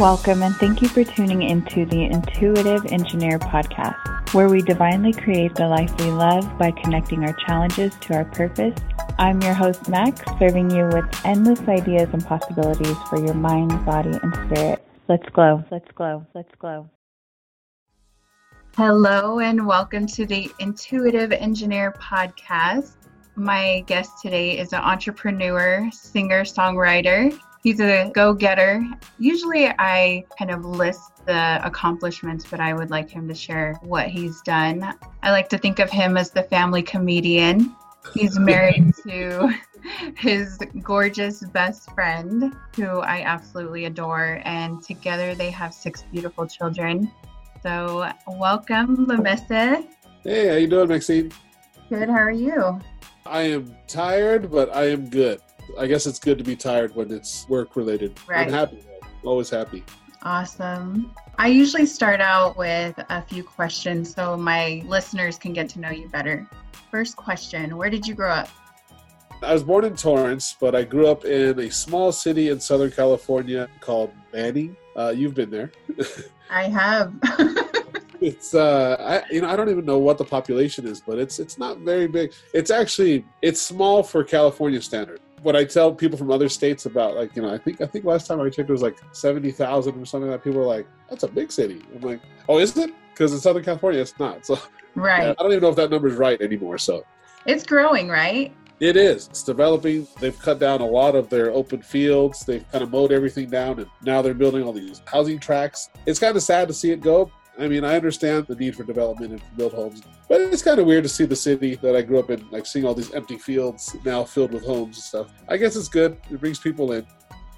Welcome and thank you for tuning into the Intuitive Engineer podcast, where we divinely create the life we love by connecting our challenges to our purpose. I'm your host, Max, serving you with endless ideas and possibilities for your mind, body, and spirit. Let's glow, let's glow, let's glow. Hello, and welcome to the Intuitive Engineer podcast. My guest today is an entrepreneur, singer, songwriter. He's a go getter. Usually, I kind of list the accomplishments, but I would like him to share what he's done. I like to think of him as the family comedian. He's married to his gorgeous best friend, who I absolutely adore, and together they have six beautiful children. So, welcome, Lamese. Hey, how you doing, Maxine? Good. How are you? I am tired, but I am good. I guess it's good to be tired when it's work related. Right. I'm happy. Always happy. Awesome. I usually start out with a few questions so my listeners can get to know you better. First question Where did you grow up? I was born in Torrance, but I grew up in a small city in Southern California called Banning. Uh, you've been there. I have. it's uh I, you know i don't even know what the population is but it's it's not very big it's actually it's small for california standard when i tell people from other states about like you know i think i think last time i checked it was like 70000 or something like that people are like that's a big city i'm like oh is it because in southern california it's not so right i don't even know if that number is right anymore so it's growing right it is. It's developing. They've cut down a lot of their open fields. They've kind of mowed everything down, and now they're building all these housing tracks. It's kind of sad to see it go. I mean, I understand the need for development and to build homes, but it's kind of weird to see the city that I grew up in, like seeing all these empty fields now filled with homes and stuff. I guess it's good. It brings people in.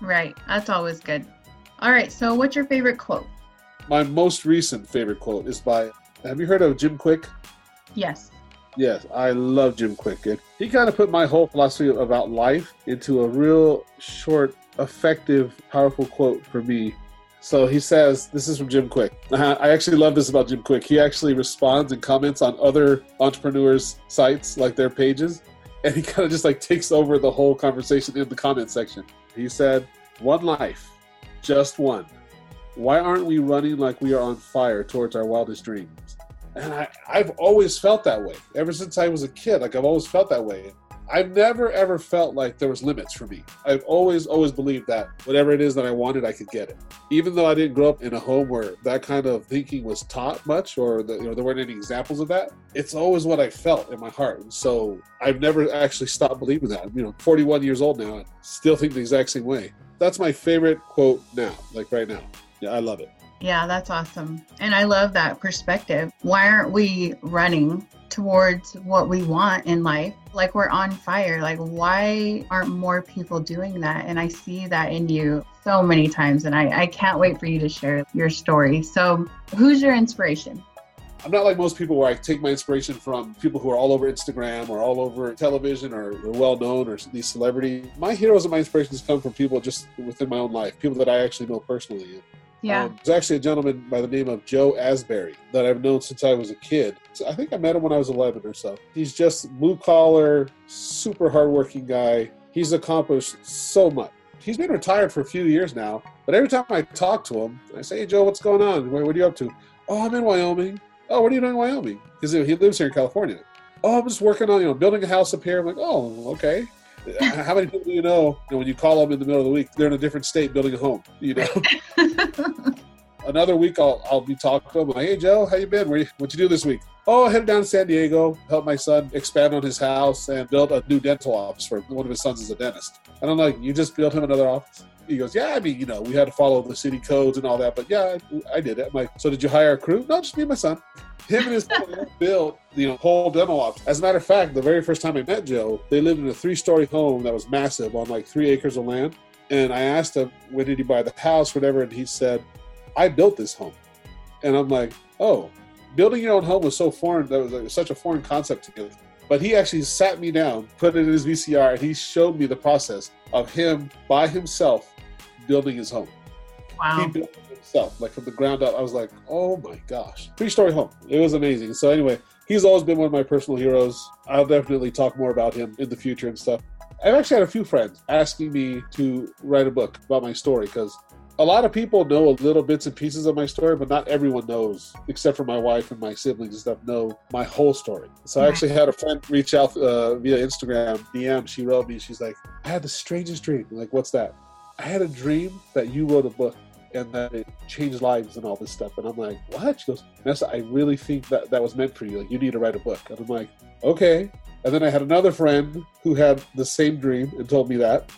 Right. That's always good. All right. So, what's your favorite quote? My most recent favorite quote is by, have you heard of Jim Kwik? Yes. Yes, I love Jim Kwik. And he kind of put my whole philosophy about life into a real short, effective, powerful quote for me. So he says, this is from Jim Kwik." Uh, I actually love this about Jim Kwik. He actually responds and comments on other entrepreneurs' sites, like their pages, and he kind of just like takes over the whole conversation in the comment section. He said, One life, just one. Why aren't we running like we are on fire towards our wildest dreams? And I, I've always felt that way. Ever since I was a kid, like I've always felt that way. I've never ever felt like there was limits for me. I've always always believed that whatever it is that I wanted, I could get it. Even though I didn't grow up in a home where that kind of thinking was taught much, or the, you know there weren't any examples of that, it's always what I felt in my heart. And so I've never actually stopped believing that. You know, 41 years old now, and still think the exact same way. That's my favorite quote now, like right now. Yeah, I love it. Yeah, that's awesome. And I love that perspective. Why aren't we running towards what we want in life? Like we're on fire. Like, why aren't more people doing that? And I see that in you so many times. And I, I can't wait for you to share your story. So, who's your inspiration? I'm not like most people where I take my inspiration from people who are all over Instagram or all over television or are well known or these celebrities. My heroes and my inspirations come from people just within my own life, people that I actually know personally. Yeah. Um, there's actually a gentleman by the name of Joe Asbury that I've known since I was a kid. So I think I met him when I was 11 or so. He's just blue collar, super hardworking guy. He's accomplished so much. He's been retired for a few years now, but every time I talk to him, I say, hey, Joe, what's going on? What, are you up to? Oh, I'm in Wyoming. Oh, what are you doing in Wyoming? Because he lives here in California. Oh, I'm just working on, you know, building a house up here. I'm like, oh, okay. How many people do you know, you know, when you call them in the middle of the week, they're in a different state building a home, you know? Another week, I'll, I'll be talking to them. Like, hey, Joe, how you been? Where you, what you do this week? Oh, I headed down to San Diego, help my son expand on his house and build a new dental office for one of his sons is a dentist. And I'm like, you just built him another office? He goes, yeah, I mean, you know, we had to follow the city codes and all that, but yeah, I, I did it. I'm like, so did you hire a crew? No, just me and my son. Him and his built, know, whole demo office. As a matter of fact, the very first time I met Joe, they lived in a three-story home that was massive on like three acres of land. And I asked him, when did he buy the house, whatever, and he said, I built this home. And I'm like, oh, building your own home was so foreign. That was like, such a foreign concept to me. But he actually sat me down, put it in his VCR, and he showed me the process of him by himself building his home. Wow. He built it himself, like from the ground up. I was like, oh my gosh. Three story home. It was amazing. So, anyway, he's always been one of my personal heroes. I'll definitely talk more about him in the future and stuff. I've actually had a few friends asking me to write a book about my story because a lot of people know little bits and pieces of my story, but not everyone knows, except for my wife and my siblings and stuff, know my whole story. So I actually had a friend reach out uh, via Instagram DM. She wrote me, she's like, I had the strangest dream. I'm like, what's that? I had a dream that you wrote a book and that it changed lives and all this stuff. And I'm like, what? She goes, Mese, I really think that that was meant for you. Like, you need to write a book. And I'm like, okay. And then I had another friend who had the same dream and told me that.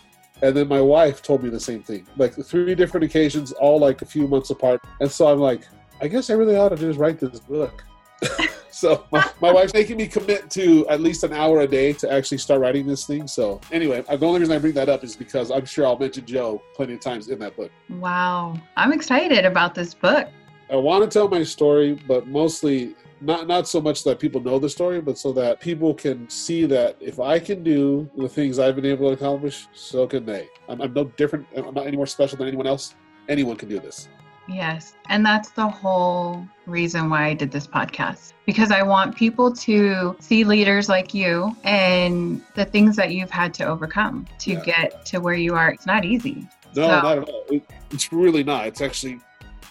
And then my wife told me the same thing, like three different occasions, all like a few months apart. And so I'm like, I guess I really ought to just write this book. so my, my, wife's making me commit to at least an hour a day to actually start writing this thing. So anyway, uh, the only reason I bring that up is because I'm sure I'll mention Joe plenty of times in that book. Wow, I'm excited about this book. I want to tell my story, but mostly not not so much that people know the story, but so that people can see that if I can do the things I've been able to accomplish, so can they. I'm, I'm no different. I'm not any more special than anyone else. Anyone can do this. Yes. And that's the whole reason why I did this podcast because I want people to see leaders like you and the things that you've had to overcome to yeah. get to where you are. It's not easy. No, so, not at all. It, it's really not. It's actually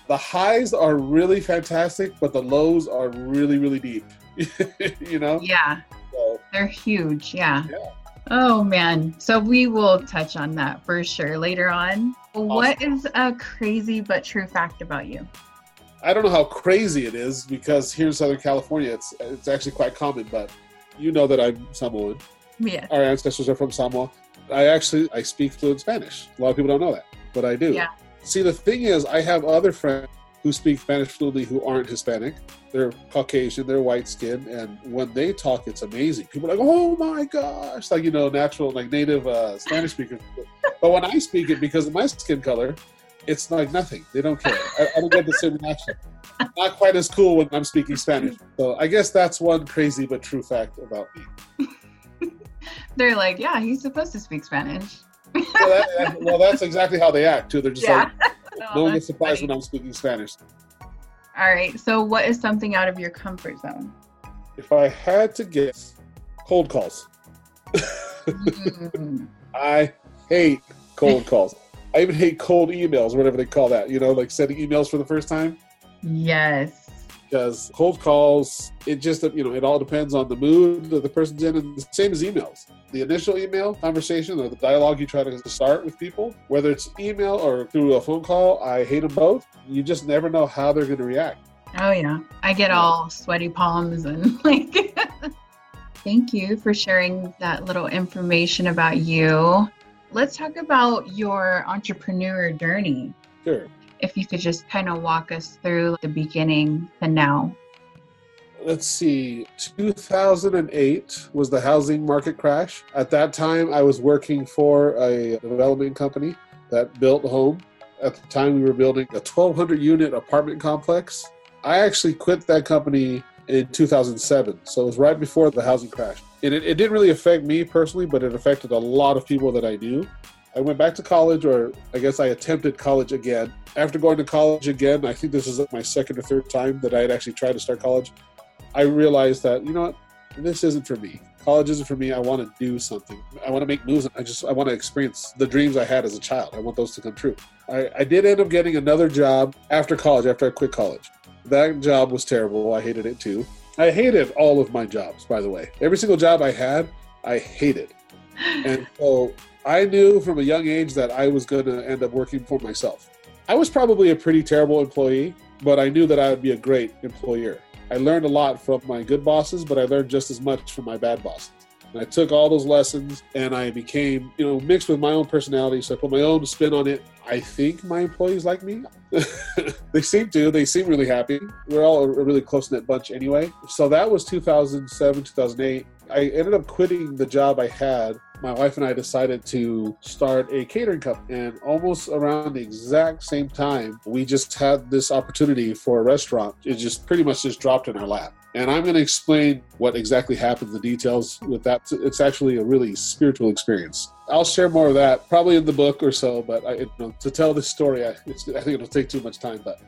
the highs are really fantastic, but the lows are really, really deep. you know? Yeah. So, They're huge. Yeah. yeah. Oh man. So we will touch on that for sure later on. Awesome. What is a crazy but true fact about you? I don't know how crazy it is because here in Southern California it's it's actually quite common, but you know that I'm Samoan. Yeah. Our ancestors are from Samoa. I actually I speak fluent Spanish. A lot of people don't know that, but I do. Yeah. See, the thing is, I have other friends who speak Spanish fluently who aren't Hispanic. They're Caucasian, they're white skin, and when they talk, it's amazing. People are like, "Oh my gosh!" Like you know, natural, like native uh, Spanish speakers. but when I speak it, because of my skin color, it's like nothing. They don't care. I, I don't get the same reaction. Not quite as cool when I'm speaking Spanish. So I guess that's one crazy but true fact about me. They're like, "Yeah, he's supposed to speak Spanish." well, that, well, that's exactly how they act too. They're just yeah. like, oh, no one gets surprised funny. when I'm speaking Spanish. All right. So, what is something out of your comfort zone? If I had to guess, cold calls. mm. I hate cold calls. I even hate cold emails, whatever they call that. You know, like sending emails for the first time. Yes because cold calls it just you know it all depends on the mood that the person's in and the same as emails the initial email conversation or the dialogue you try to start with people whether it's email or through a phone call i hate them both. You just never know how they're going to react. Oh yeah. I get all sweaty palms and like thank you for sharing that little information about you. Let's talk about your entrepreneur journey. Sure. If you could just kind of walk us through the beginning and now. Let's see, 2008 was the housing market crash. At that time, I was working for a development company that built home. At the time, we were building a 1,200 unit apartment complex. I actually quit that company in 2007, so it was right before the housing crash. And it, it didn't really affect me personally, but it affected a lot of people that I knew. I went back to college, or I guess I attempted college again. After going to college again, I think this is my second or third time that I had actually tried to start college. I realized that, you know what, this isn't for me. College isn't for me. I want to do something. I want to make moves. I just I want to experience the dreams I had as a child. I want those to come true. I, I did end up getting another job after college, after I quit college. That job was terrible. I hated it too. I hated all of my jobs, by the way. Every single job I had, I hated. And so I knew from a young age that I was going to end up working for myself. I was probably a pretty terrible employee, but I knew that I would be a great employer. I learned a lot from my good bosses, but I learned just as much from my bad bosses. And I took all those lessons and I became, you know, mixed with my own personality. So I put my own spin on it. I think my employees like me. they seem to. They seem really happy. We're all a really close knit bunch anyway. So that was 2007, 2008. I ended up quitting the job I had my wife and I decided to start a catering company. And almost around the exact same time, we just had this opportunity for a restaurant. It just pretty much just dropped in our lap. And I'm going to explain what exactly happened, the details with that. It's actually a really spiritual experience. I'll share more of that probably in the book or so, but I, you know, to tell this story, I, I think it'll take too much time. But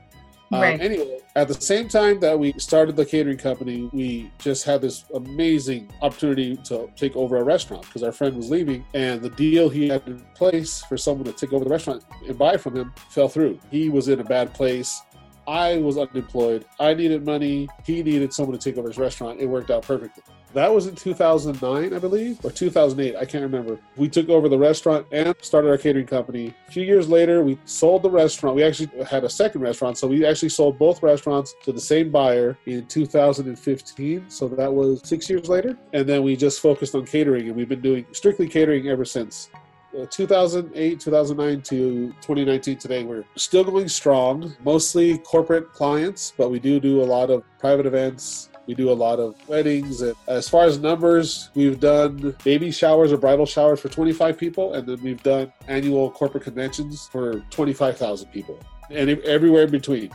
Um, Right. anyway, at the same time that we started the catering company, we just had this amazing opportunity to take over a restaurant because our friend was leaving, and the deal he had in place for someone to take over the restaurant and buy from him fell through. He was in a bad place. I was unemployed. I needed money. He needed someone to take over his restaurant. It worked out perfectly. That was in 2009, I believe, or 2008. I can't remember. We took over the restaurant and started our catering company. A few years later, we sold the restaurant. We actually had a second restaurant, so we actually sold both restaurants to the same buyer in 2015. So that was six years later. And then we just focused on catering, and we've been doing strictly catering ever since. Uh, 2008, 2009 to 2019 today, we're still going strong, mostly corporate clients, but we do do a lot of private events. We do a lot of weddings. And as far as numbers, we've done baby showers or bridal showers for 25 people, and then we've done annual corporate conventions for 25,000 people, and everywhere in between.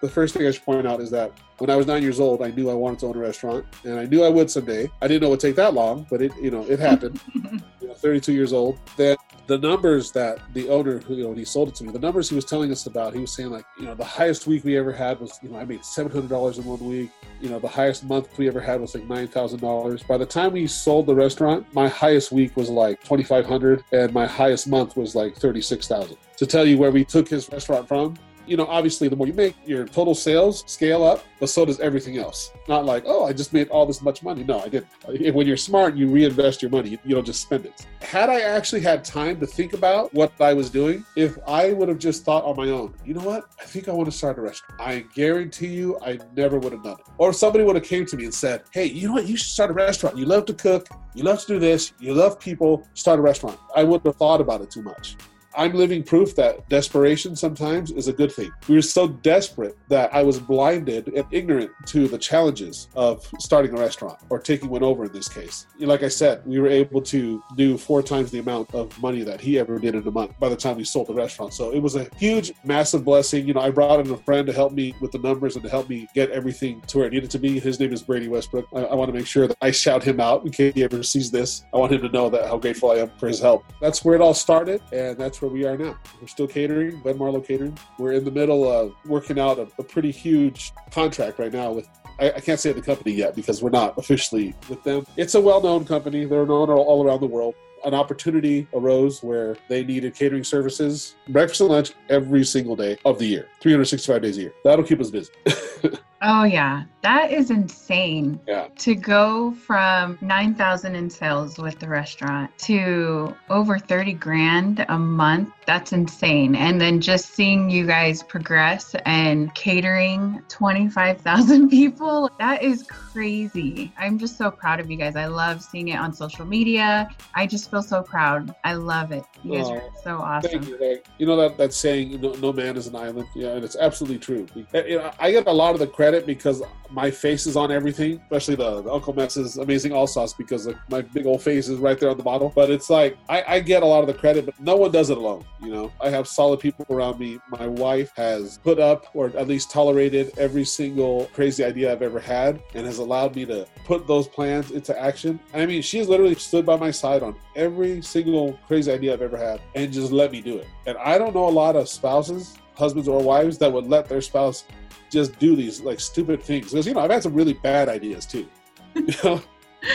The first thing I should point out is that when I was nine years old, I knew I wanted to own a restaurant, and I knew I would someday. I didn't know it would take that long, but it, you know, it happened. you know, 32 years old. Then the numbers that the owner, who, you know, when he sold it to me, the numbers he was telling us about, he was saying like, you know, the highest week we ever had was, you know, I made $700 in one week. You know, the highest month we ever had was like $9,000. By the time we sold the restaurant, my highest week was like 2,500 and my highest month was like 36,000. To tell you where we took his restaurant from, you know, obviously the more you make, your total sales scale up, but so does everything else. Not like, oh, I just made all this much money. No, I didn't. When you're smart, you reinvest your money. You don't just spend it. Had I actually had time to think about what I was doing, if I would have just thought on my own, you know what? I think I want to start a restaurant. I guarantee you, I never would have done it. Or if somebody would have came to me and said, hey, you know what? You should start a restaurant. You love to cook. You love to do this. You love people. Start a restaurant. I wouldn't have thought about it too much. I'm living proof that desperation sometimes is a good thing. We were so desperate that I was blinded and ignorant to the challenges of starting a restaurant or taking one over in this case. Like I said, we were able to do four times the amount of money that he ever did in a month by the time we sold the restaurant. So it was a huge, massive blessing. You know, I brought in a friend to help me with the numbers and to help me get everything to where it needed to be. His name is Brady Westbrook. I, I want to make sure that I shout him out in case he ever sees this. I want him to know that how grateful I am for his help. That's where it all started, and that's where we are now. We're still catering, Ben Marlowe Catering. We're in the middle of working out a, a pretty huge contract right now with. I, can't say the company yet because we're not officially with them. It's a well-known company. They're known all around the world. An opportunity arose where they needed catering services, breakfast and lunch every single day of the year, 365 days a year. That'll keep us busy. Oh yeah, that is insane. Yeah. To go from 9,000 in sales with the restaurant to over 30 grand a month, that's insane. And then just seeing you guys progress and catering 25,000 people, that is crazy. I'm just so proud of you guys. I love seeing it on social media. I just feel so proud. I love it. You guys are oh, so awesome. Thank you. Thank- You know that that saying, no, "No man is an island." Yeah, and it's absolutely true. You I get a lot of the credit because my face is on everything, especially the, the Uncle Mese's amazing all sauce because like, my big old face is right there on the bottle. But it's like I, I get a lot of the credit, but no one does it alone. You know, I have solid people around me. My wife has put up or at least tolerated every single crazy idea I've ever had, and has allowed me to put those plans into action. I mean, she's literally stood by my side on every single crazy idea I've ever had and just let me do it. And I don't know a lot of spouses, husbands or wives, that would let their spouse just do these like stupid things. Because you know, I've had some really bad ideas too. You know,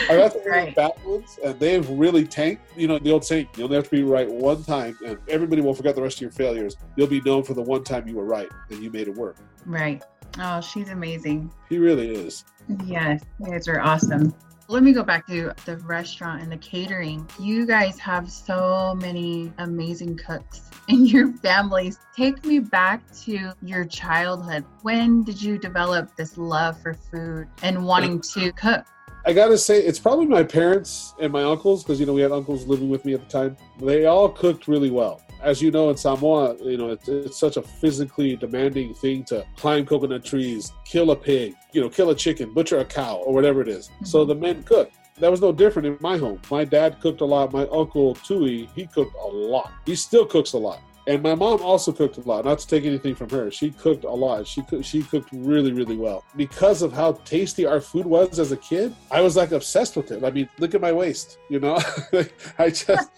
I've had some really Right. bad ones, and they've really tanked. You know, the old saying, "You'll never be right one time, and everybody will forget the rest of your failures. You'll be known for the one time you were right and you made it work." Right. Oh, she's amazing. He really is. Yes, you guys are awesome. Let me go back to the restaurant and the catering. You guys have so many amazing cooks in your families. Take me back to your childhood. When did you develop this love for food and wanting to cook? I gotta say, it's probably my parents and my uncles, because you know we had uncles living with me at the time. They all cooked really well. As you know, in Samoa, you know it's, it's such a physically demanding thing to climb coconut trees, kill a pig, you know, kill a chicken, butcher a cow, or whatever it is. So mm-hmm. the men cook. That was no different in my home. My dad cooked a lot. My uncle Tui, he cooked a lot. He still cooks a lot. And my mom also cooked a lot. Not to take anything from her, she cooked a lot. She cooked, she cooked really, really well. Because of how tasty our food was as a kid, I was like obsessed with it. I mean, look at my waist. You know, I just,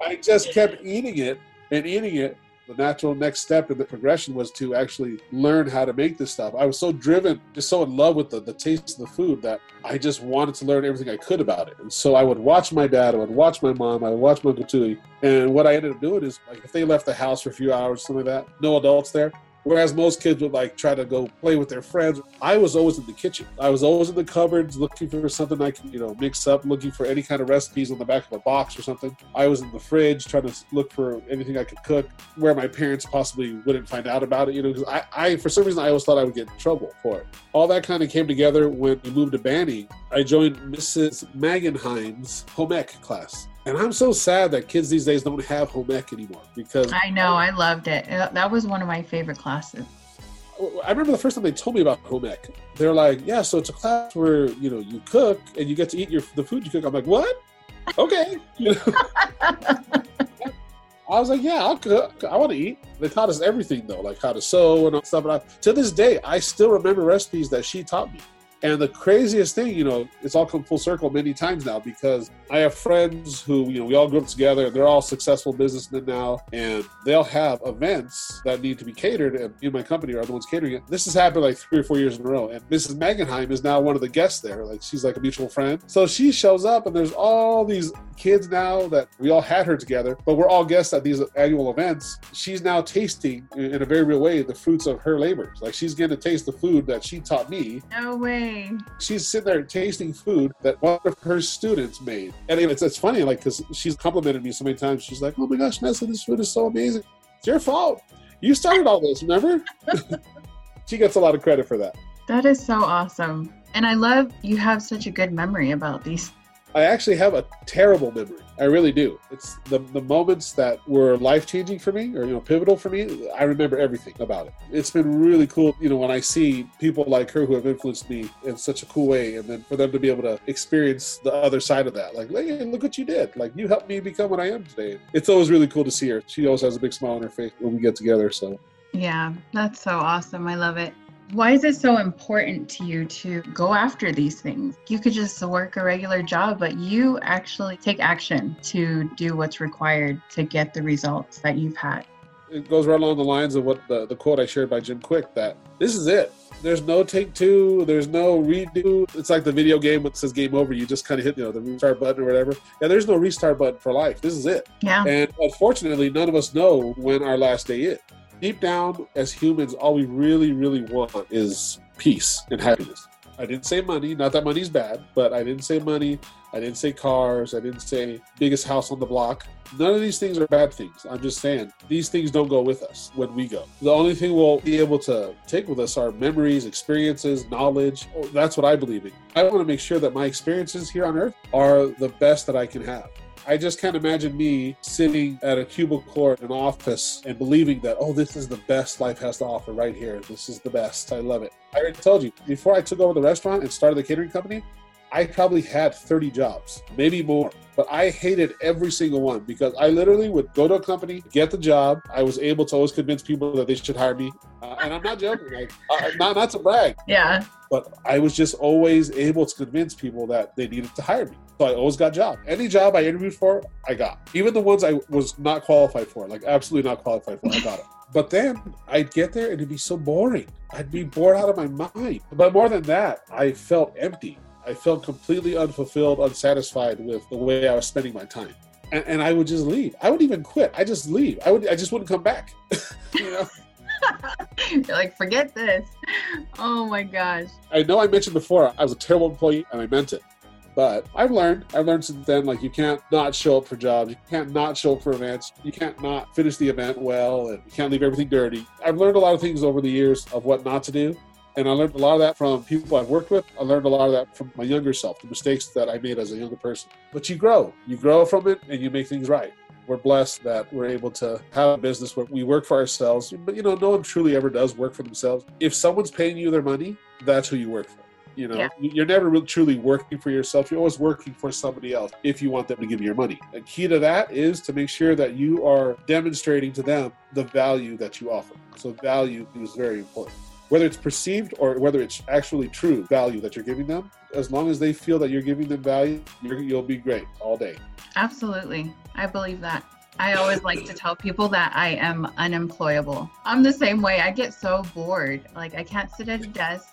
I just kept eating it and eating it The natural next step in the progression was to actually learn how to make this stuff. I was so driven, just so in love with the, the taste of the food that I just wanted to learn everything I could about it. And so I would watch my dad, I would watch my mom, I would watch my Tui. And what I ended up doing is like if they left the house for a few hours, something like that, no adults there, Whereas most kids would like try to go play with their friends. I was always in the kitchen. I was always in the cupboards looking for something I could, you know, mix up, looking for any kind of recipes on the back of a box or something. I was in the fridge trying to look for anything I could cook where my parents possibly wouldn't find out about it, you know, because I, I, for some reason, I always thought I would get in trouble for it. All that kind of came together when we moved to Banning. I joined Mrs. Magenheim's home ec class. And I'm so sad that kids these days don't have home ec anymore because I know I loved it. Uh, that was one of my favorite classes. I remember the first time they told me about home ec. They're like, "Yeah, so it's a class where you know you cook and you get to eat your the food you cook." I'm like, "What? Okay." You know? I was like, "Yeah, I'll cook. I want to eat." They taught us everything though, like how to sew and stuff. And I, to this day, I still remember recipes that she taught me. And the craziest thing, you know, it's all come full circle many times now because I have friends who, you know, we all grew up together. They're all successful businessmen now, and they'll have events that need to be catered, and in my company are the ones catering it. This has happened like three or four years in a row, and Mrs. Magenheim is now one of the guests there. Like she's like a mutual friend. So she shows up, and there's all these kids now that we all had her together, but we're all guests at these annual events. She's now tasting, in a very real way, the fruits of her labors. Like she's getting to taste the food that she taught me. No way. She's sitting there tasting food that one of her students made. And it's, it's funny, like, because she's complimented me so many times. She's like, oh my gosh, Mese, this food is so amazing. It's your fault. You started all this, remember? she gets a lot of credit for that. That is so awesome. And I love you have such a good memory about these I actually have a terrible memory. I really do. It's the, the moments that were life changing for me or, you know, pivotal for me. I remember everything about it. It's been really cool, you know, when I see people like her who have influenced me in such a cool way. And then for them to be able to experience the other side of that. Like, hey, look what you did. Like, you helped me become what I am today. It's always really cool to see her. She always has a big smile on her face when we get together. So, yeah, that's so awesome. I love it. Why is it so important to you to go after these things? You could just work a regular job, but you actually take action to do what's required to get the results that you've had. It goes right along the lines of what the, the quote I shared by Jim Kwik that this is it. There's no take two. There's no redo. It's like the video game that says game over. You just kind of hit, you know, the restart button or whatever. Yeah, there's no restart button for life. This is it. Yeah. And unfortunately, none of us know when our last day is deep down as humans, all we really, really want is peace and happiness. I didn't say money, not that money's bad, but I didn't say money. I didn't say cars. I didn't say biggest house on the block. None of these things are bad things. I'm just saying these things don't go with us when we go. The only thing we'll be able to take with us are memories, experiences, knowledge. Oh, that's what I believe in. I want to make sure that my experiences here on earth are the best that I can have. I just can't imagine me sitting at a cubicle in an office and believing that, oh, this is the best life has to offer right here. This is the best. I love it. I already told you, before I took over the restaurant and started the catering company, I probably had 30 jobs, maybe more. But I hated every single one because I literally would go to a company, get the job. I was able to always convince people that they should hire me. Uh, and I'm not joking, like, uh, not, not to brag. Yeah. But I was just always able to convince people that they needed to hire me. So I always got job. Any job I interviewed for, I got. Even the ones I was not qualified for, like absolutely not qualified for, I got it. But then I'd get there and it'd be so boring. I'd be bored out of my mind. But more than that, I felt empty. I felt completely unfulfilled, unsatisfied with the way I was spending my time. And, and I would just leave. I would even quit. I just leave. I would. I just wouldn't come back. you know. You're like, forget this. Oh my gosh. I know I mentioned before I was a terrible employee and I meant it. But I've learned, I've learned since then, like you can't not show up for jobs, you can't not show up for events, you can't not finish the event well, and you can't leave everything dirty. I've learned a lot of things over the years of what not to do. And I learned a lot of that from people I've worked with. I learned a lot of that from my younger self, the mistakes that I made as a younger person. But you grow. You grow from it and you make things right. We're blessed that we're able to have a business where we work for ourselves. But you know, no one truly ever does work for themselves. If someone's paying you their money, that's who you work for. You know, yeah. you're never really truly working for yourself. You're always working for somebody else if you want them to give you your money. The key to that is to make sure that you are demonstrating to them the value that you offer. So value is very important. Whether it's perceived or whether it's actually true value that you're giving them, as long as they feel that you're giving them value, you'll be great all day. Absolutely. I believe that. I always like to tell people that I am unemployable. I'm the same way. I get so bored. Like, I can't sit at a desk.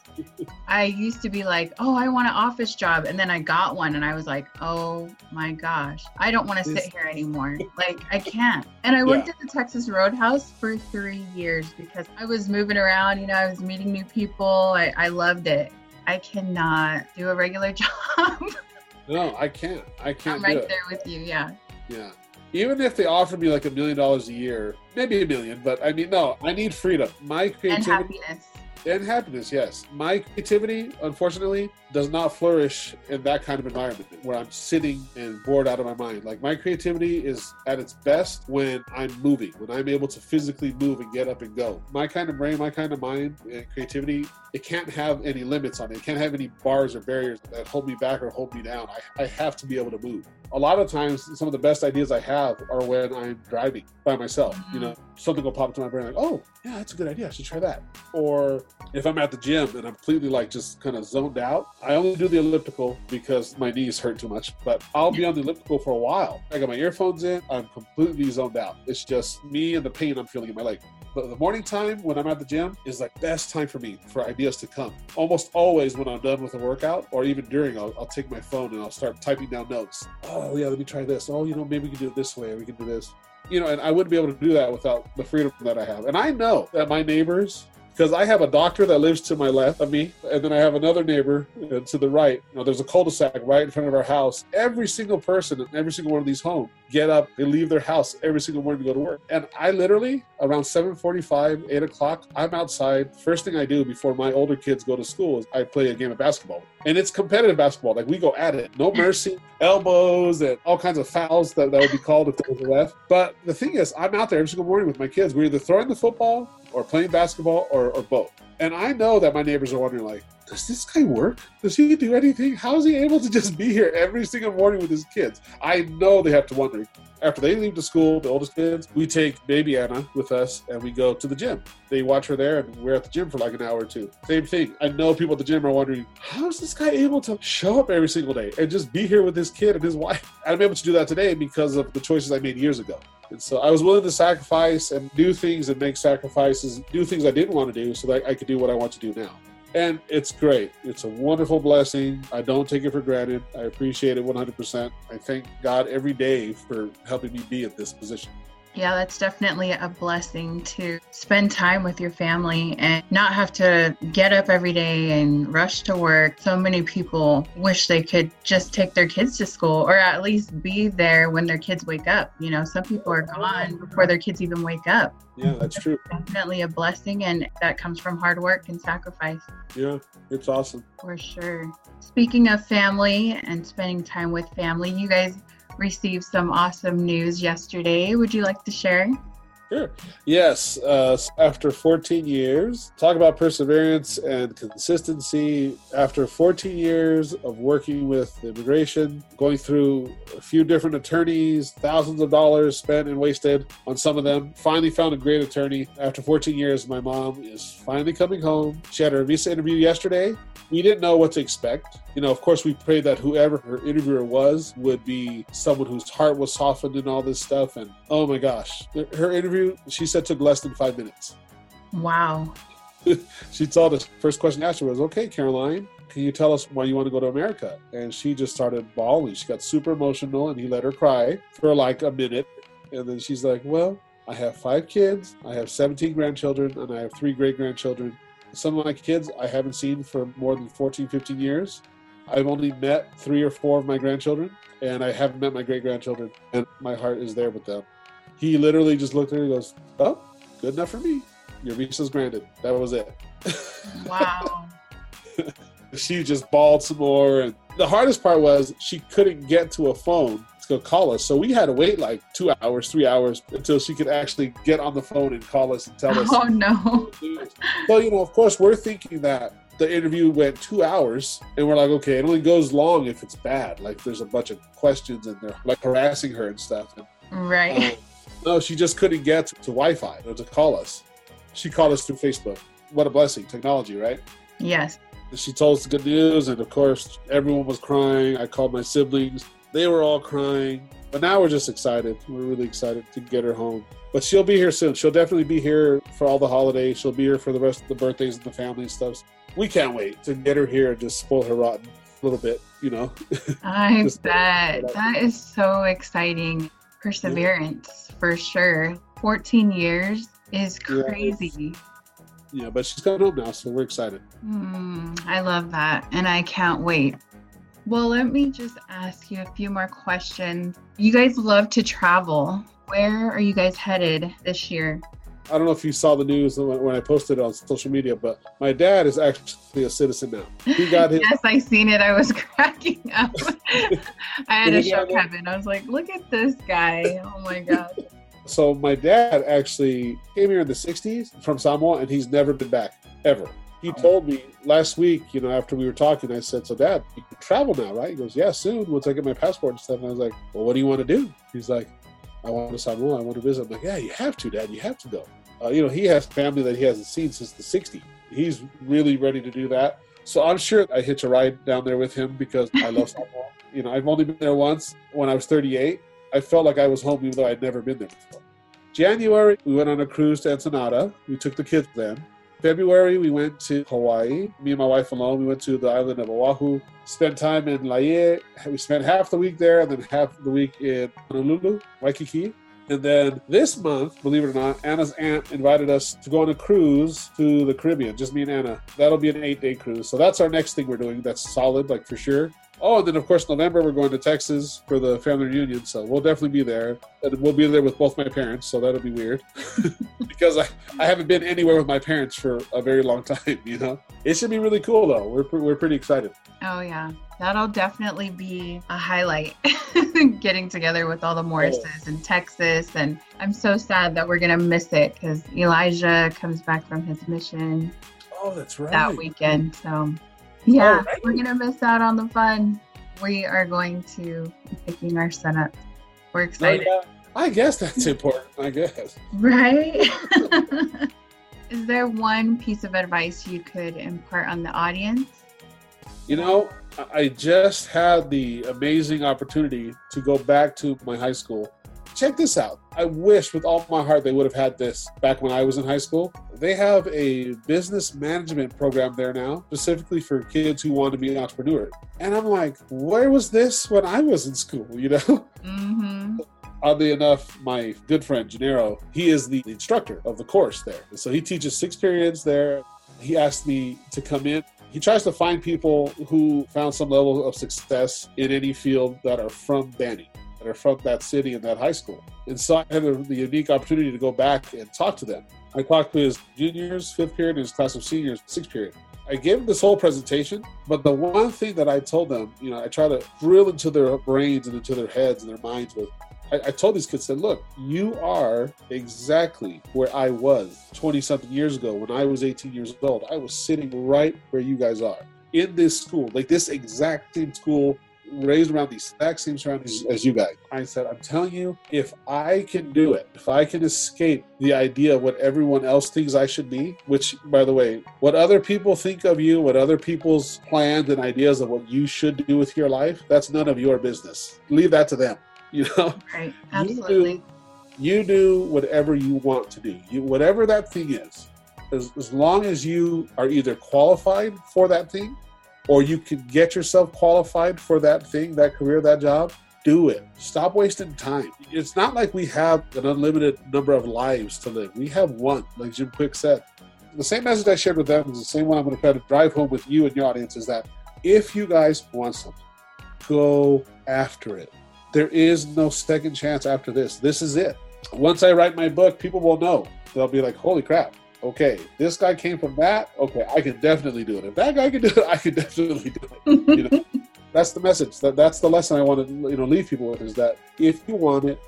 I used to be like, oh, I want an office job. And then I got one and I was like, oh my gosh, I don't want to sit here anymore. Like, I can't. And I worked Yeah. at the Texas Roadhouse for three years because I was moving around, you know, I was meeting new people. I, I loved it. I cannot do a regular job. No, I can't. I can't I'm do right there with you. Yeah. Yeah. Even if they offered me like a million dollars a year, maybe a million, but I mean, no, I need freedom. My creativity. And happiness. And happiness, yes. My creativity, unfortunately, does not flourish in that kind of environment where I'm sitting and bored out of my mind. Like my creativity is at its best when I'm moving, when I'm able to physically move and get up and go. My kind of brain, my kind of mind and creativity, it can't have any limits on it. It can't have any bars or barriers that hold me back or hold me down. I, I have to be able to move. A lot of times, some of the best ideas I have are when I'm driving by myself. You mm-hmm. know, something will pop into my brain like, oh, yeah, that's a good idea. I should try that. Or if I'm at the gym and I'm completely like just kind of zoned out, I only do the elliptical because my knees hurt too much. But I'll be on the elliptical for a while. I got my earphones in. I'm completely zoned out. It's just me and the pain I'm feeling in my leg. But the morning time when I'm at the gym is like best time for me for ideas to come. Almost always when I'm done with a workout or even during, I'll, I'll take my phone and I'll start typing down notes. Oh yeah, let me try this. Oh, you know, maybe we can do it this way. Or we can do this you know, and I wouldn't be able to do that without the freedom that I have. And I know that my neighbors, because I have a doctor that lives to my left of me, and then I have another neighbor uh, to the right. You know, there's a cul-de-sac right in front of our house. Every single person in every single one of these homes get up, they leave their house every single morning to go to work. And I literally, around 7:45, 8 o'clock, I'm outside. First thing I do before my older kids go to school is I play a game of basketball. And it's competitive basketball. Like we go at it. No mercy, elbows, and all kinds of fouls that, that would be called if there was a ref. But the thing is, I'm out there every single morning with my kids. We're either throwing the football or playing basketball or, or both. And I know that my neighbors are wondering, like, does this guy work? Does he do anything? How is he able to just be here every single morning with his kids? I know they have to wonder. After they leave to school, the oldest kids, we take baby Anna with us and we go to the gym. They watch her there and we're at the gym for like an hour or two. Same thing. I know people at the gym are wondering, how is this guy able to show up every single day and just be here with his kid and his wife? I'm able to do that today because of the choices I made years ago. And so I was willing to sacrifice and do things and make sacrifices, do things I didn't want to do so that I could do what I want to do now. And it's great. It's a wonderful blessing. I don't take it for granted. I appreciate it 100%. I thank God every day for helping me be in this position. Yeah, that's definitely a blessing to spend time with your family and not have to get up every day and rush to work. So many people wish they could just take their kids to school or at least be there when their kids wake up. You know, some people are gone before their kids even wake up. Yeah, that's true. Definitely a blessing, and that comes from hard work and sacrifice Yeah, it's awesome. for sure. Speaking of family and spending time with family, you guys received some awesome news yesterday. Would you like to share? Sure. Yes. Uh, after 14 years, talk about perseverance and consistency. After 14 years of working with immigration, going through a few different attorneys, thousands of dollars spent and wasted on some of them, finally found a great attorney. After 14 years, my mom is finally coming home. She had her visa interview yesterday. We didn't know what to expect. You know, of course, we prayed that whoever her interviewer was would be someone whose heart was softened and all this stuff. And oh my gosh, her interview, she said, took less than five minutes. Wow. She told us, first question asked her was, okay, Caroline, can you tell us why you want to go to America? And she just started bawling. She got super emotional and he let her cry for like a minute. And then she's like, well, I have five kids, I have 17 grandchildren, and I have three great grandchildren. Some of my kids I haven't seen for more than 14, 15 years. I've only met three or four of my grandchildren, and I haven't met my great grandchildren, and my heart is there with them. He literally just looked at her and goes, Oh, good enough for me. Your visa's granted. That was it. Wow. she just bawled some more. And the hardest part was she couldn't get to a phone to go call us. So we had to wait like two hours, three hours until she could actually get on the phone and call us and tell us. oh no. So, you know, of course, we're thinking that the interview went two hours, and we're like, okay, it only goes long if it's bad. Like, there's a bunch of questions, and they're like harassing her and stuff. And, Right. um, no, she just couldn't get to, to Wi Fi or to call us. She called us through Facebook. What a blessing, technology, right? Yes. And she told us the good news, and of course, everyone was crying. I called my siblings. They were all crying. But now we're just excited. We're really excited to get her home. But she'll be here soon. She'll definitely be here for all the holidays. She'll be here for the rest of the birthdays and the family and stuff. We can't wait to get her here and just spoil her rotten a little bit, you know. I bet. That is so exciting. Perseverance yeah. for sure. 14 years is crazy. Yeah, yeah but she's coming home now, so we're excited. Mm, I love that. And I can't wait. Well, let me just ask you a few more questions. You guys love to travel. Where are you guys headed this year? I don't know if you saw the news when I posted it on social media, but my dad is actually a citizen now. He got his. yes, I seen it. I was cracking up. I had to show Kevin. I was like, "Look at this guy! Oh my god!" So my dad actually came here in the '60s from Samoa, and he's never been back ever. He oh. told me last week, you know, after we were talking, I said, "So, Dad, you can travel now, right?" He goes, "Yeah, soon. Once I get my passport and stuff." And I was like, "Well, what do you want to do?" He's like, I want to Samoa. I want to visit. I'm like, yeah, you have to, Dad. You have to go. Uh, you know, he has family that he hasn't seen since the 60s. He's really ready to do that. So I'm sure I hitch a ride down there with him because I love Samoa. You know, I've only been there once when I was 38. I felt like I was home even though I'd never been there before. January, we went on a cruise to Ensenada. We took the kids then. February, we went to Hawaii. Me and my wife alone. We went to the island of Oahu. Spent time in Laie. We spent half the week there and then half the week in Honolulu, Waikiki. And then this month, believe it or not, Anna's aunt invited us to go on a cruise to the Caribbean, just me and Anna. That'll be an eight day cruise. So that's our next thing we're doing. That's solid, like for sure. Oh, and then of course November we're going to Texas for the family reunion, so we'll definitely be there. And we'll be there with both my parents, so that'll be weird because I, I haven't been anywhere with my parents for a very long time. You know, it should be really cool though. We're we're pretty excited. Oh yeah, that'll definitely be a highlight. Getting together with all the Morrises oh. in Texas, and I'm so sad that we're gonna miss it because Elijah comes back from his mission. Oh, that's right. That weekend, so yeah, right. we're gonna miss out on the fun. We are going to be picking our son up. We're excited. Oh, uh, yeah. I guess that's important. I guess. Right. Is there one piece of advice you could impart on the audience? You know, I just had the amazing opportunity to go back to my high school check this out. I wish with all my heart they would have had this back when I was in high school. They have a business management program there now, specifically for kids who want to be an entrepreneur. And I'm like, where was this when I was in school? You know? Mm-hmm. Oddly enough, my good friend Gennaro, he is the instructor of the course there. So he teaches six periods there. He asked me to come in he tries to find people who found some level of success in any field that are from Banning that are from that city and that high school. And so I had the unique opportunity to go back and talk to them. I talked to his juniors, fifth period, and his class of seniors, sixth period. I gave them this whole presentation, but the one thing that I told them, you know, I try to drill into their brains and into their heads and their minds with. I, I told these kids, said, look, you are exactly where I was 20 something years ago when I was 18 years old. I was sitting right where you guys are in this school, like this exact same school raised around these exact same surroundings as you guys. I said, I'm telling you, if I can do it, if I can escape the idea of what everyone else thinks I should be, which, by the way, what other people think of you, what other people's plans and ideas of what you should do with your life, that's none of your business. Leave that to them. You know, right? Absolutely. You do, you do whatever you want to do. You whatever that thing is. As, as long as you are either qualified for that thing or you can get yourself qualified for that thing, that career, that job, do it. Stop wasting time. It's not like we have an unlimited number of lives to live. We have one, like Jim Kwik said. The same message I shared with them is the same one I'm going to try to drive home with you and your audience is that if you guys want something, go after it. There is no second chance after this. This is it. Once I write my book, people will know. They'll be like, holy crap, okay, this guy came from that. Okay, I can definitely do it. If that guy can do it, I can definitely do it. You know, that's the message. That that's the lesson I want to you know leave people with is that if you want it,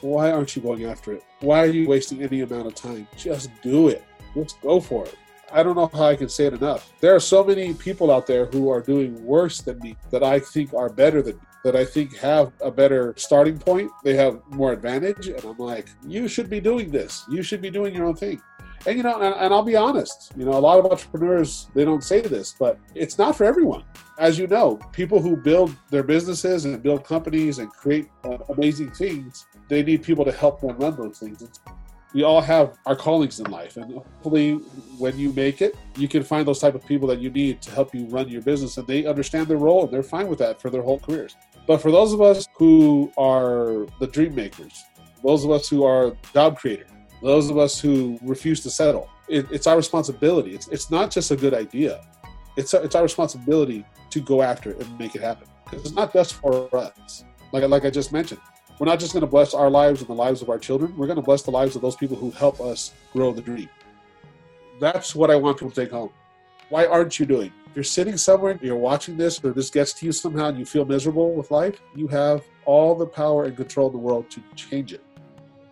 why aren't you going after it? Why are you wasting any amount of time? Just do it. Just go for it. I don't know how I can say it enough. There are so many people out there who are doing worse than me that I think are better than me, that I think have a better starting point. They have more advantage. And I'm like, you should be doing this. You should be doing your own thing. And you know, and, and, I'll be honest, you know, a lot of entrepreneurs they don't say this, but it's not for everyone. As you know, people who build their businesses and build companies and create uh, amazing things, they need people to help them run those things. we all have our callings in life, and hopefully, when you make it, you can find those type of people that you need to help you run your business, and they understand their role and they're fine with that for their whole careers. But for those of us who are the dream makers, those of us who are job creators, those of us who refuse to settle. It, it's our responsibility. It's, it's not just a good idea. It's, a, it's our responsibility to go after it and make it happen. Because it's not just for us. Like, like I just mentioned, we're not just going to bless our lives and the lives of our children. We're going to bless the lives of those people who help us grow the dream. That's what I want people to take home. Why aren't you doing? If you're sitting somewhere, you're watching this, or this gets to you somehow, and you feel miserable with life, you have all the power and control in the world to change it.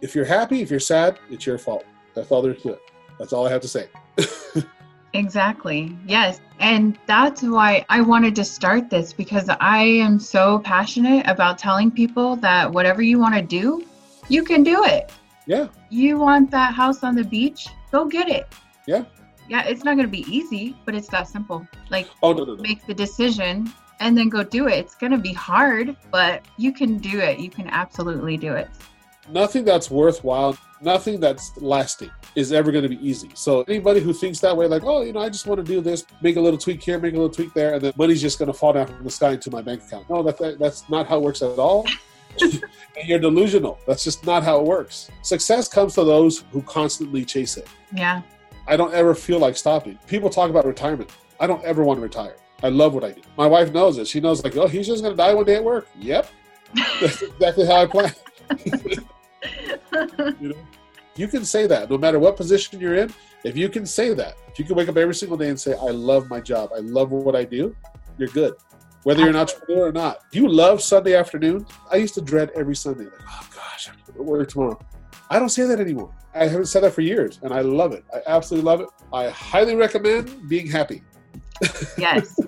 If you're happy, if you're sad, it's your fault. That's all there's to it. That's all I have to say. exactly. Yes. And that's why I wanted to start this because I am so passionate about telling people that whatever you want to do, you can do it. Yeah. You want that house on the beach? Go get it. Yeah. Yeah, it's not going to be easy, but it's that simple. Like, oh, no, no, no. make the decision and then go do it. It's going to be hard, but you can do it. You can absolutely do it nothing that's worthwhile, nothing that's lasting is ever going to be easy. So anybody who thinks that way, like, oh, you know, I just want to do this, make a little tweak here, make a little tweak there, and then money's just going to fall down from the sky into my bank account. No, that, that that's not how it works at all. and you're delusional. That's just not how it works. Success comes to those who constantly chase it. Yeah. I don't ever feel like stopping. People talk about retirement. I don't ever want to retire. I love what I do. My wife knows it. She knows, like, oh, he's just going to die one day at work. Yep. That's exactly how I plan. you know, you can say that no matter what position you're in. If you can say that, if you can wake up every single day and say, "I love my job. I love what I do," you're good. Whether you're an entrepreneur or not, you love Sunday afternoon. I used to dread every Sunday, like, "Oh gosh, I'm going to work tomorrow." I don't say that anymore. I haven't said that for years, and I love it. I absolutely love it. I highly recommend being happy. yes.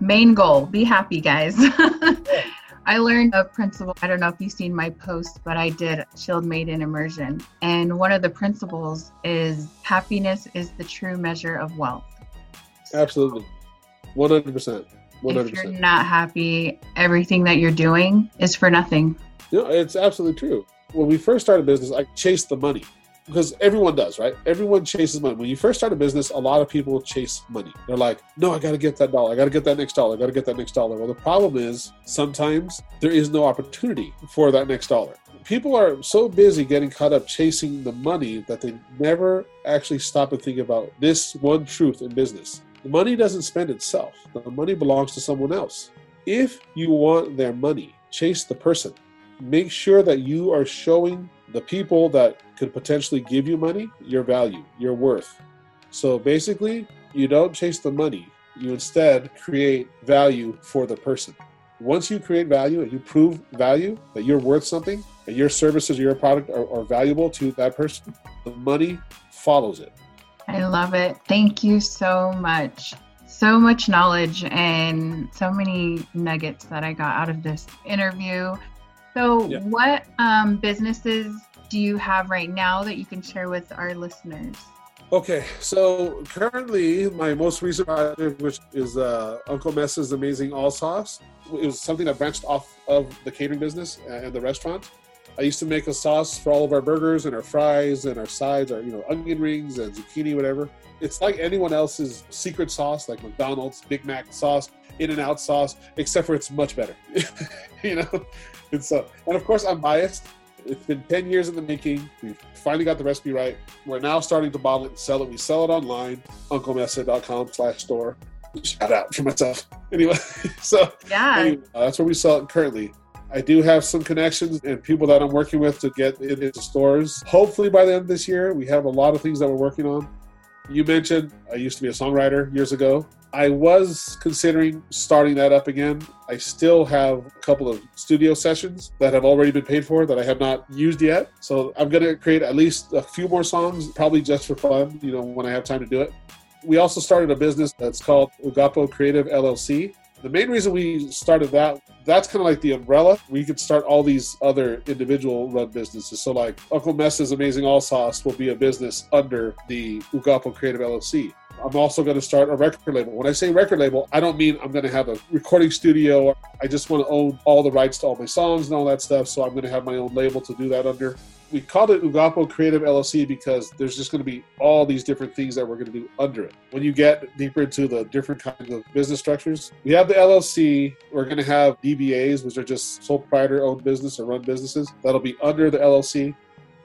Main goal: be happy, guys. I learned a principle. I don't know if you've seen my post, but I did Shield Maiden Immersion. And one of the principles is happiness is the true measure of wealth. Absolutely. 100%. 100%. If you're not happy, everything that you're doing is for nothing. You know, it's absolutely true. When we first started business, I chased the money because everyone does, right? Everyone chases money. When you first start a business, a lot of people chase money. They're like, no, I got to get that dollar. I got to get that next dollar. I got to get that next dollar. Well, the problem is sometimes there is no opportunity for that next dollar. People are so busy getting caught up chasing the money that they never actually stop and think about this one truth in business. The money doesn't spend itself, the money belongs to someone else. If you want their money, chase the person. Make sure that you are showing the people that could potentially give you money your value, your worth. So basically, you don't chase the money, you instead create value for the person. Once you create value and you prove value that you're worth something and your services or your product are, are valuable to that person, the money follows it. I love it. Thank you so much. So much knowledge and so many nuggets that I got out of this interview. So, yeah. what um, businesses do you have right now that you can share with our listeners? Okay, so currently my most recent project, which is uh, Uncle Mese's Amazing All Sauce, it was something that branched off of the catering business and the restaurant. I used to make a sauce for all of our burgers and our fries and our sides, our you know onion rings and zucchini, whatever. It's like anyone else's secret sauce, like McDonald's Big Mac sauce, In and Out sauce, except for it's much better. you know, and so, and of course, I'm biased. It's been 10 years in the making. We've finally got the recipe right. We're now starting to bottle it and sell it. We sell it online, unclemese.com slash store. Shout out for myself. Anyway, so yeah, anyway, uh, that's where we sell it currently. I do have some connections and people that I'm working with to get it into stores. Hopefully by the end of this year, we have a lot of things that we're working on. You mentioned I used to be a songwriter years ago. I was considering starting that up again. I still have a couple of studio sessions that have already been paid for that I have not used yet. So I'm going to create at least a few more songs, probably just for fun, you know, when I have time to do it. We also started a business that's called Ugapo Creative LLC. The main reason we started that, that's kind of like the umbrella. We could start all these other individual run businesses. So, like Uncle Mese's Amazing All Sauce will be a business under the Ugapo Creative LLC. I'm also going to start a record label. When I say record label, I don't mean I'm going to have a recording studio. I just want to own all the rights to all my songs and all that stuff. So I'm going to have my own label to do that under. We called it Ugapo Creative LLC because there's just going to be all these different things that we're going to do under it. When you get deeper into the different kinds of business structures, we have the LLC. We're going to have DBAs, which are just sole proprietor owned business or run businesses. That'll be under the LLC.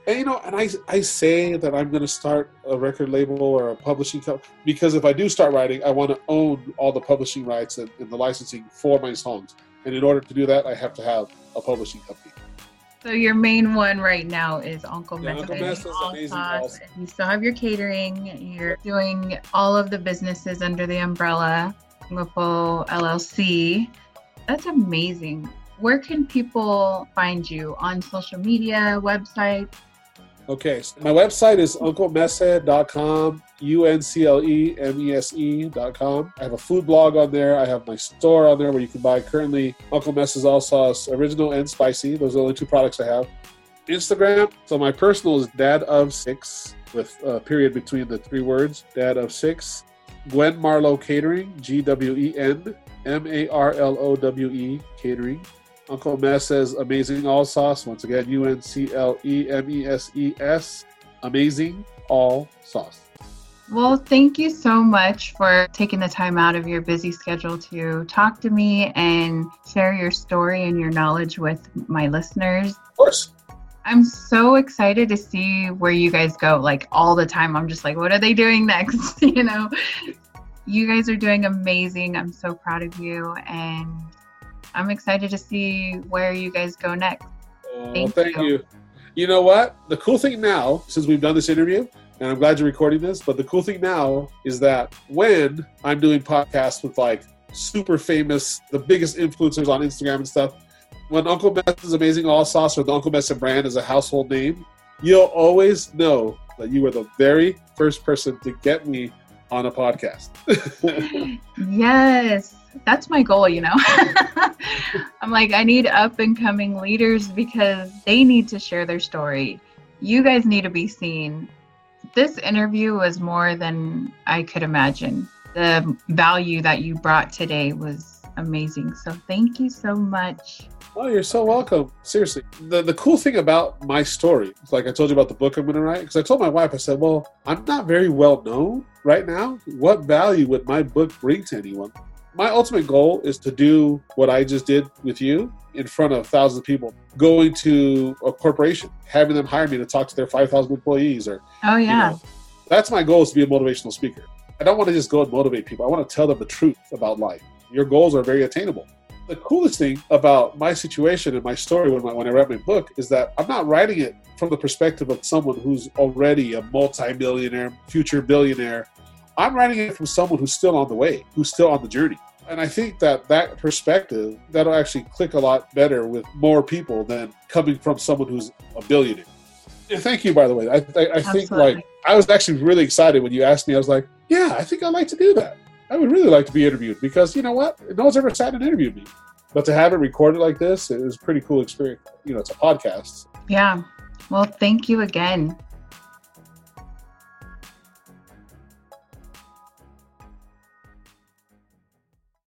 And you know, and I I say that I'm going to start a record label or a publishing company because if I do start writing, I want to own all the publishing rights and, and, the licensing for my songs. And in order to do that, I have to have a publishing company. So your main one right now is Uncle yeah. Uncle amazing. Awesome. You still have your catering. You're doing all of the businesses under the umbrella Lupo LLC. That's amazing. Where can people find you on social media, website? Okay, so my website is unclemese.com, U-N-C-L-E-M-E-S-E.com. I have a food blog on there. I have my store on there where you can buy currently Uncle Mese's All Sauce Original and Spicy. Those are the only two products I have. Instagram, so my personal is Dad of Six with a period between the three words, Dad of Six. Gwen Marlowe Catering, G-W-E-N M-A-R-L-O-W-E Catering. Uncle Mess says amazing all sauce. Once again, U N C L E M E S E S. Amazing all sauce. Well, thank you so much for taking the time out of your busy schedule to talk to me and share your story and your knowledge with my listeners. Of course. I'm so excited to see where you guys go. Like all the time, I'm just like, what are they doing next? you know, you guys are doing amazing. I'm so proud of you. And I'm excited to see where you guys go next. Oh, thank, thank you. you. You know what? The cool thing now, since we've done this interview, and I'm glad you're recording this, but the cool thing now is that when I'm doing podcasts with like super famous, the biggest influencers on Instagram and stuff, when Uncle Mese's Amazing All Sauce or the Uncle Mese brand is a household name, you'll always know that you were the very first person to get me on a podcast. yes that's my goal, you know. I'm like, I need up and coming leaders because they need to share their story. You guys need to be seen. This interview was more than I could imagine. The value that you brought today was amazing. So thank you so much. Oh, you're so welcome. Seriously. The the cool thing about my story, like I told you about the book I'm going to write, because I told my wife, I said, well, I'm not very well known right now. What value would my book bring to anyone? My ultimate goal is to do what I just did with you in front of thousands of people, going to a corporation, having them hire me to talk to their 5,000 employees or, oh, yeah. You know, that's my goal is to be a motivational speaker. I don't want to just go and motivate people. I want to tell them the truth about life. Your goals are very attainable. The coolest thing about my situation and my story when, when I read my book is that I'm not writing it from the perspective of someone who's already a multi-millionaire, future billionaire. I'm writing it from someone who's still on the way, who's still on the journey. And I think that that perspective, that'll actually click a lot better with more people than coming from someone who's a billionaire. Yeah, thank you, by the way. I, I, I think like I was actually really excited when you asked me. I was like, yeah, I think I'd like to do that. I would really like to be interviewed because you know what? No one's ever sat and interviewed me. But to have it recorded like this, it was a pretty cool experience. You know, it's a podcast. Yeah. Well, thank you again.